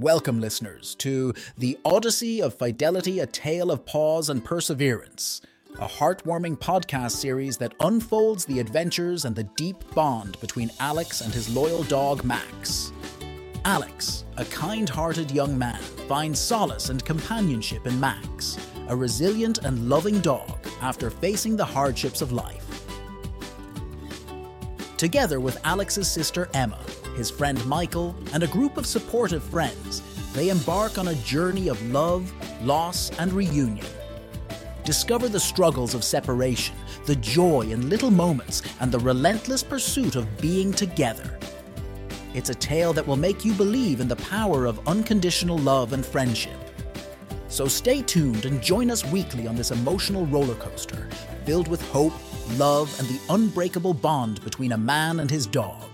Welcome, listeners, to The Odyssey of Fidelity A Tale of Paws and Perseverance, a heartwarming podcast series that unfolds the adventures and the deep bond between Alex and his loyal dog, Max. Alex, a kind hearted young man, finds solace and companionship in Max, a resilient and loving dog after facing the hardships of life. Together with Alex's sister Emma, his friend Michael, and a group of supportive friends, they embark on a journey of love, loss, and reunion. Discover the struggles of separation, the joy in little moments, and the relentless pursuit of being together. It's a tale that will make you believe in the power of unconditional love and friendship. So stay tuned and join us weekly on this emotional roller coaster, filled with hope, love, and the unbreakable bond between a man and his dog.